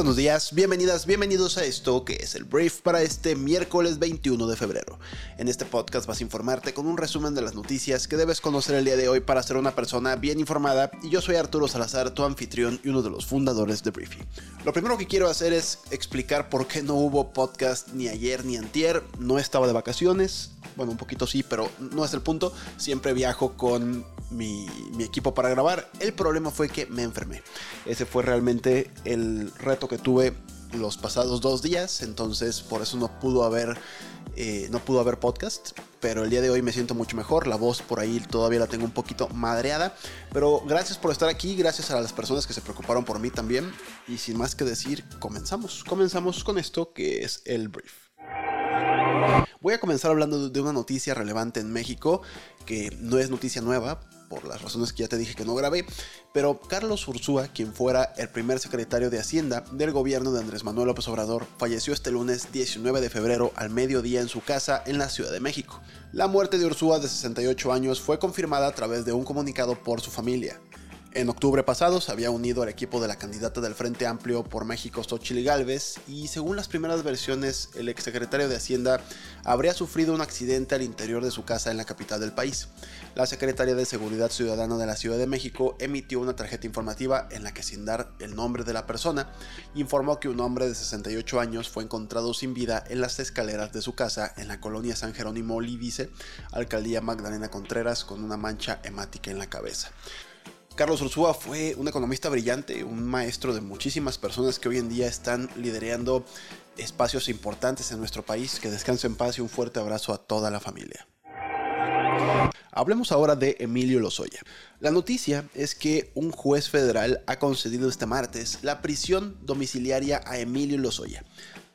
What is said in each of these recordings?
Buenos días, bienvenidas, bienvenidos a esto que es el brief para este miércoles 21 de febrero. En este podcast vas a informarte con un resumen de las noticias que debes conocer el día de hoy para ser una persona bien informada y yo soy Arturo Salazar, tu anfitrión y uno de los fundadores de Briefy. Lo primero que quiero hacer es explicar por qué no hubo podcast ni ayer ni antier, no estaba de vacaciones, bueno un poquito sí, pero no es el punto, siempre viajo con mi, equipo para grabar. El problema fue que me enfermé. Ese fue realmente el reto que tuve los pasados dos días. Entonces por eso no pudo haber. Eh, no pudo haber podcast, pero el día de hoy me siento mucho mejor. La voz por ahí todavía la tengo un poquito madreada. Pero gracias por estar aquí, gracias a las personas que se preocuparon por mí también. Y sin más que decir, comenzamos. Comenzamos con esto que es el brief. Voy a comenzar hablando de una noticia relevante en México, que no es noticia nueva, por las razones que ya te dije que no grabé, pero Carlos Ursúa, quien fuera el primer secretario de Hacienda del gobierno de Andrés Manuel López Obrador, falleció este lunes 19 de febrero al mediodía en su casa en la Ciudad de México. La muerte de Ursúa de 68 años fue confirmada a través de un comunicado por su familia. En octubre pasado se había unido al equipo de la candidata del Frente Amplio por México, Xochitl Galvez, y según las primeras versiones, el exsecretario de Hacienda habría sufrido un accidente al interior de su casa en la capital del país. La secretaria de Seguridad Ciudadana de la Ciudad de México emitió una tarjeta informativa en la que, sin dar el nombre de la persona, informó que un hombre de 68 años fue encontrado sin vida en las escaleras de su casa en la colonia San Jerónimo Lídice, alcaldía Magdalena Contreras, con una mancha hemática en la cabeza. Carlos Ursúa fue un economista brillante, un maestro de muchísimas personas que hoy en día están liderando espacios importantes en nuestro país. Que descanse en paz y un fuerte abrazo a toda la familia. Hablemos ahora de Emilio Lozoya. La noticia es que un juez federal ha concedido este martes la prisión domiciliaria a Emilio Lozoya.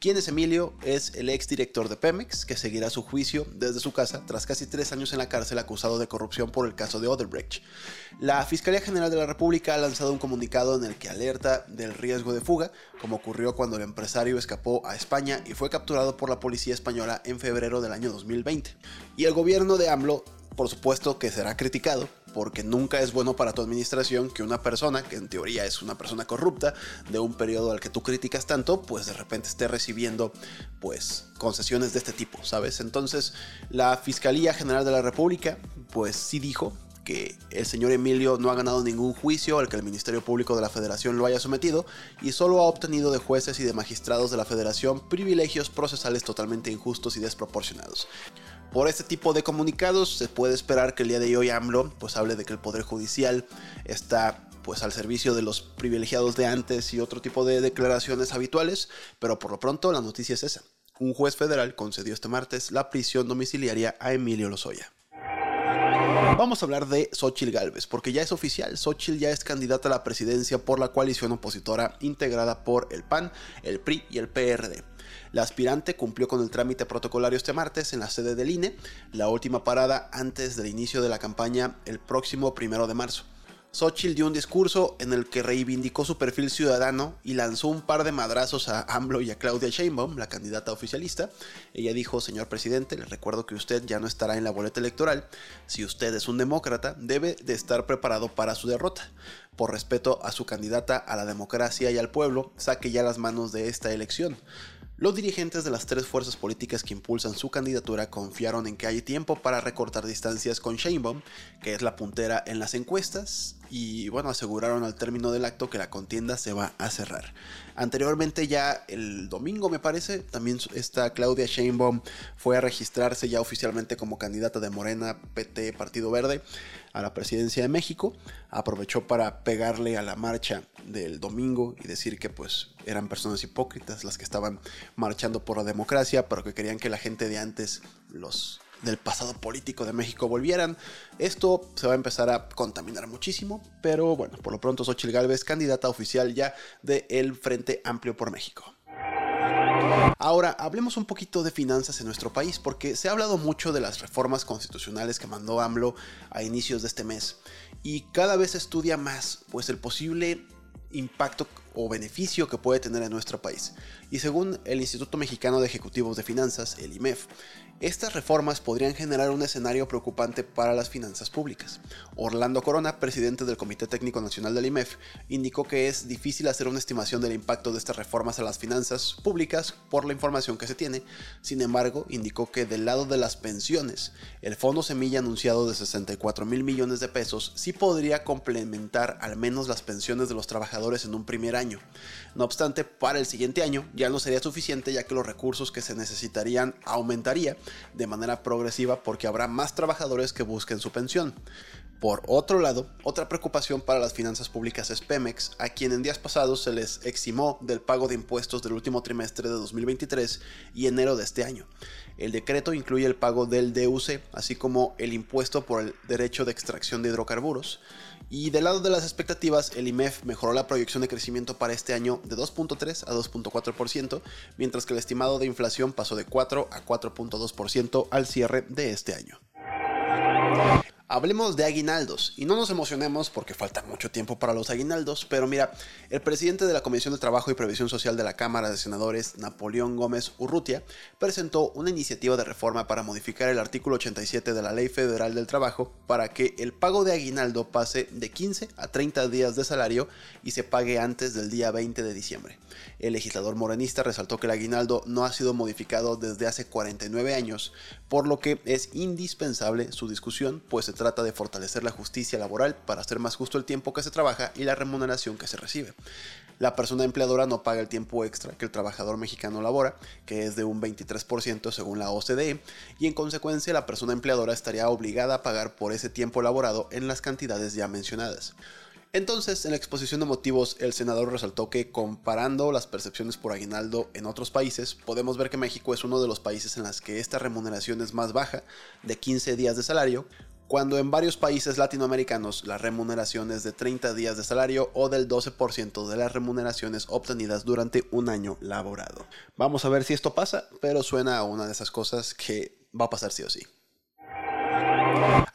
¿Quién es Emilio? Es el ex director de Pemex, que seguirá su juicio desde su casa tras casi tres años en la cárcel acusado de corrupción por el caso de Odebrecht. La Fiscalía General de la República ha lanzado un comunicado en el que alerta del riesgo de fuga, como ocurrió cuando el empresario escapó a España y fue capturado por la policía española en febrero del año 2020. Y el gobierno de AMLO por supuesto que será criticado, porque nunca es bueno para tu administración que una persona, que en teoría es una persona corrupta, de un periodo al que tú criticas tanto, pues de repente esté recibiendo pues concesiones de este tipo, ¿sabes? Entonces, la Fiscalía General de la República pues sí dijo que el señor Emilio no ha ganado ningún juicio al que el Ministerio Público de la Federación lo haya sometido y solo ha obtenido de jueces y de magistrados de la Federación privilegios procesales totalmente injustos y desproporcionados. Por este tipo de comunicados se puede esperar que el día de hoy AMLO pues hable de que el Poder Judicial está pues al servicio de los privilegiados de antes y otro tipo de declaraciones habituales, pero por lo pronto la noticia es esa. Un juez federal concedió este martes la prisión domiciliaria a Emilio Lozoya. Vamos a hablar de Xochitl Galvez, porque ya es oficial, Xochitl ya es candidata a la presidencia por la coalición opositora integrada por el PAN, el PRI y el PRD. La aspirante cumplió con el trámite protocolario este martes en la sede del INE, la última parada antes del inicio de la campaña el próximo primero de marzo. Xochitl dio un discurso en el que reivindicó su perfil ciudadano y lanzó un par de madrazos a AMLO y a Claudia Sheinbaum, la candidata oficialista. Ella dijo, señor presidente, le recuerdo que usted ya no estará en la boleta electoral. Si usted es un demócrata, debe de estar preparado para su derrota. Por respeto a su candidata a la democracia y al pueblo, saque ya las manos de esta elección. Los dirigentes de las tres fuerzas políticas que impulsan su candidatura confiaron en que hay tiempo para recortar distancias con Sheinbaum, que es la puntera en las encuestas, y bueno, aseguraron al término del acto que la contienda se va a cerrar. Anteriormente ya el domingo me parece, también esta Claudia Sheinbaum fue a registrarse ya oficialmente como candidata de Morena, PT, Partido Verde a la presidencia de México. Aprovechó para pegarle a la marcha del domingo y decir que pues eran personas hipócritas las que estaban marchando por la democracia, pero que querían que la gente de antes, los del pasado político de México volvieran. Esto se va a empezar a contaminar muchísimo, pero bueno, por lo pronto Xochitl Gálvez, candidata oficial ya del Frente Amplio por México. Ahora, hablemos un poquito de finanzas en nuestro país, porque se ha hablado mucho de las reformas constitucionales que mandó AMLO a inicios de este mes, y cada vez se estudia más, pues el posible impacto o beneficio que puede tener en nuestro país. Y según el Instituto Mexicano de Ejecutivos de Finanzas, el IMEF, estas reformas podrían generar un escenario preocupante para las finanzas públicas. Orlando Corona, presidente del Comité Técnico Nacional del IMEF, indicó que es difícil hacer una estimación del impacto de estas reformas a las finanzas públicas por la información que se tiene. Sin embargo, indicó que del lado de las pensiones, el fondo semilla anunciado de 64 mil millones de pesos sí podría complementar al menos las pensiones de los trabajadores en un primer año. No obstante, para el siguiente año ya no sería suficiente ya que los recursos que se necesitarían aumentaría de manera progresiva porque habrá más trabajadores que busquen su pensión. Por otro lado, otra preocupación para las finanzas públicas es Pemex, a quien en días pasados se les eximó del pago de impuestos del último trimestre de 2023 y enero de este año. El decreto incluye el pago del DUC, así como el impuesto por el derecho de extracción de hidrocarburos. Y del lado de las expectativas, el IMEF mejoró la proyección de crecimiento para este año de 2.3 a 2.4%, mientras que el estimado de inflación pasó de 4 a 4.2% al cierre de este año. Hablemos de aguinaldos y no nos emocionemos porque falta mucho tiempo para los aguinaldos, pero mira, el presidente de la Comisión de Trabajo y Previsión Social de la Cámara de Senadores, Napoleón Gómez Urrutia, presentó una iniciativa de reforma para modificar el artículo 87 de la Ley Federal del Trabajo para que el pago de aguinaldo pase de 15 a 30 días de salario y se pague antes del día 20 de diciembre. El legislador morenista resaltó que el aguinaldo no ha sido modificado desde hace 49 años, por lo que es indispensable su discusión, pues se trata de fortalecer la justicia laboral para hacer más justo el tiempo que se trabaja y la remuneración que se recibe. La persona empleadora no paga el tiempo extra que el trabajador mexicano labora, que es de un 23% según la OCDE, y en consecuencia la persona empleadora estaría obligada a pagar por ese tiempo laborado en las cantidades ya mencionadas. Entonces, en la exposición de motivos, el senador resaltó que comparando las percepciones por aguinaldo en otros países, podemos ver que México es uno de los países en los que esta remuneración es más baja, de 15 días de salario, cuando en varios países latinoamericanos la remuneración es de 30 días de salario o del 12% de las remuneraciones obtenidas durante un año laborado. Vamos a ver si esto pasa, pero suena a una de esas cosas que va a pasar sí o sí.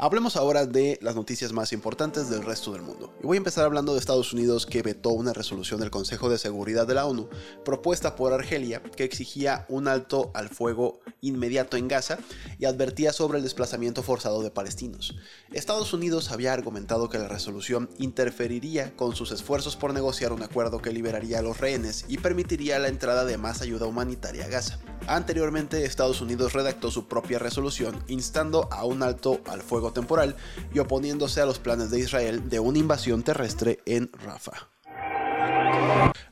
Hablemos ahora de las noticias más importantes del resto del mundo. Y voy a empezar hablando de Estados Unidos que vetó una resolución del Consejo de Seguridad de la ONU propuesta por Argelia que exigía un alto al fuego inmediato en Gaza y advertía sobre el desplazamiento forzado de palestinos. Estados Unidos había argumentado que la resolución interferiría con sus esfuerzos por negociar un acuerdo que liberaría a los rehenes y permitiría la entrada de más ayuda humanitaria a Gaza. Anteriormente, Estados Unidos redactó su propia resolución instando a un alto al fuego temporal y oponiéndose a los planes de Israel de una invasión terrestre en Rafah.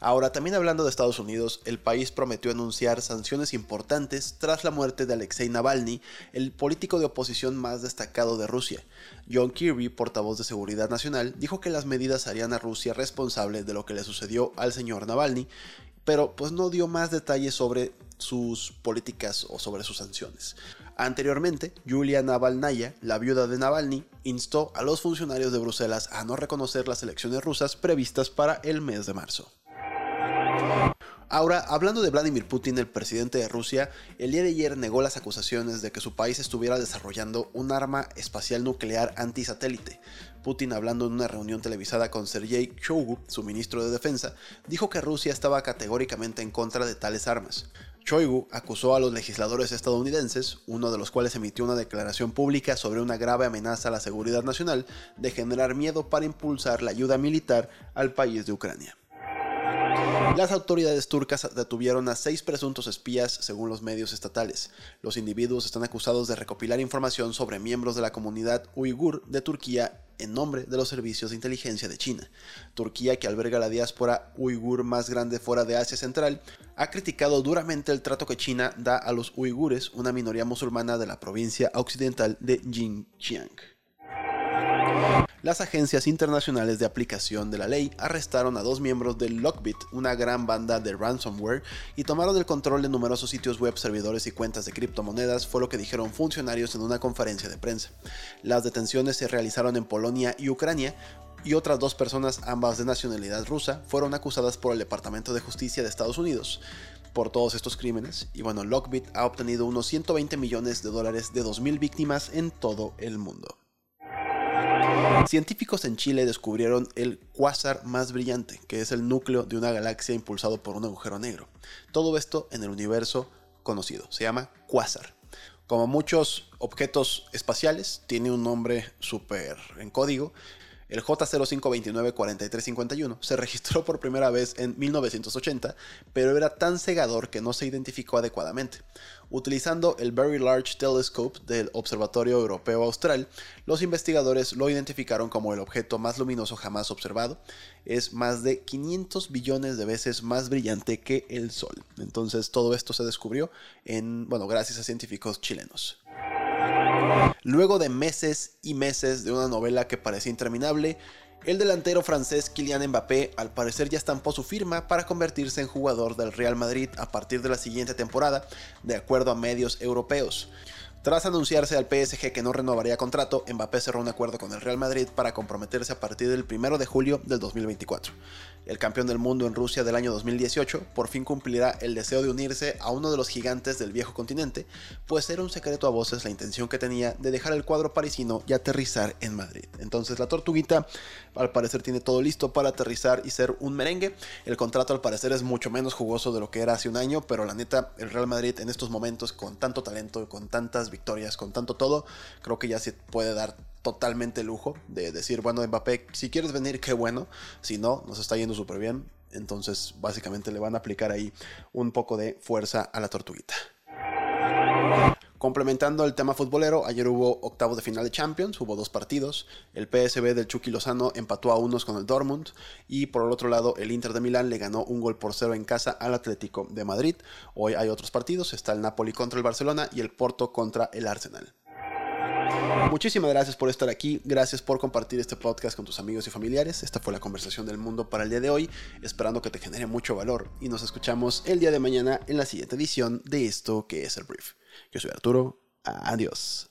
Ahora, también hablando de Estados Unidos, el país prometió anunciar sanciones importantes tras la muerte de Alexei Navalny, el político de oposición más destacado de Rusia. John Kirby, portavoz de Seguridad Nacional, dijo que las medidas harían a Rusia responsable de lo que le sucedió al señor Navalny, pero pues no dio más detalles sobre sus políticas o sobre sus sanciones. Anteriormente, Yulia Navalnaya, la viuda de Navalny, instó a los funcionarios de Bruselas a no reconocer las elecciones rusas previstas para el mes de marzo. Ahora, hablando de Vladimir Putin, el presidente de Rusia, el día de ayer negó las acusaciones de que su país estuviera desarrollando un arma espacial nuclear antisatélite. Putin, hablando en una reunión televisada con Sergei Shoigu, su ministro de Defensa, dijo que Rusia estaba categóricamente en contra de tales armas. Choigu acusó a los legisladores estadounidenses, uno de los cuales emitió una declaración pública sobre una grave amenaza a la seguridad nacional, de generar miedo para impulsar la ayuda militar al país de Ucrania. Las autoridades turcas detuvieron a seis presuntos espías según los medios estatales. Los individuos están acusados de recopilar información sobre miembros de la comunidad uigur de Turquía en nombre de los servicios de inteligencia de China. Turquía, que alberga la diáspora uigur más grande fuera de Asia Central, ha criticado duramente el trato que China da a los uigures, una minoría musulmana de la provincia occidental de Xinjiang. Las agencias internacionales de aplicación de la ley arrestaron a dos miembros de Lockbit, una gran banda de ransomware, y tomaron el control de numerosos sitios web, servidores y cuentas de criptomonedas, fue lo que dijeron funcionarios en una conferencia de prensa. Las detenciones se realizaron en Polonia y Ucrania, y otras dos personas, ambas de nacionalidad rusa, fueron acusadas por el Departamento de Justicia de Estados Unidos. por todos estos crímenes. Y bueno, Lockbit ha obtenido unos 120 millones de dólares de 2.000 víctimas en todo el mundo. Científicos en Chile descubrieron el cuásar más brillante, que es el núcleo de una galaxia impulsado por un agujero negro. Todo esto en el universo conocido, se llama cuásar. Como muchos objetos espaciales, tiene un nombre súper en código el J05294351 se registró por primera vez en 1980, pero era tan cegador que no se identificó adecuadamente. Utilizando el Very Large Telescope del Observatorio Europeo Austral, los investigadores lo identificaron como el objeto más luminoso jamás observado. Es más de 500 billones de veces más brillante que el Sol. Entonces todo esto se descubrió en, bueno, gracias a científicos chilenos. Luego de meses y meses de una novela que parecía interminable, el delantero francés Kylian Mbappé al parecer ya estampó su firma para convertirse en jugador del Real Madrid a partir de la siguiente temporada, de acuerdo a medios europeos. Tras anunciarse al PSG que no renovaría contrato, Mbappé cerró un acuerdo con el Real Madrid para comprometerse a partir del 1 de julio del 2024 el campeón del mundo en Rusia del año 2018, por fin cumplirá el deseo de unirse a uno de los gigantes del viejo continente, pues era un secreto a voces la intención que tenía de dejar el cuadro parisino y aterrizar en Madrid. Entonces la tortuguita al parecer tiene todo listo para aterrizar y ser un merengue. El contrato al parecer es mucho menos jugoso de lo que era hace un año, pero la neta, el Real Madrid en estos momentos con tanto talento, con tantas victorias, con tanto todo, creo que ya se puede dar totalmente lujo de decir, bueno, Mbappé, si quieres venir, qué bueno, si no, nos está yendo súper bien. Entonces, básicamente le van a aplicar ahí un poco de fuerza a la tortuguita. Complementando el tema futbolero, ayer hubo octavo de final de Champions, hubo dos partidos. El PSB del Chucky Lozano empató a unos con el Dortmund y por el otro lado el Inter de Milán le ganó un gol por cero en casa al Atlético de Madrid. Hoy hay otros partidos, está el Napoli contra el Barcelona y el Porto contra el Arsenal. Muchísimas gracias por estar aquí, gracias por compartir este podcast con tus amigos y familiares. Esta fue la conversación del mundo para el día de hoy, esperando que te genere mucho valor y nos escuchamos el día de mañana en la siguiente edición de esto que es el brief. Yo soy Arturo, adiós.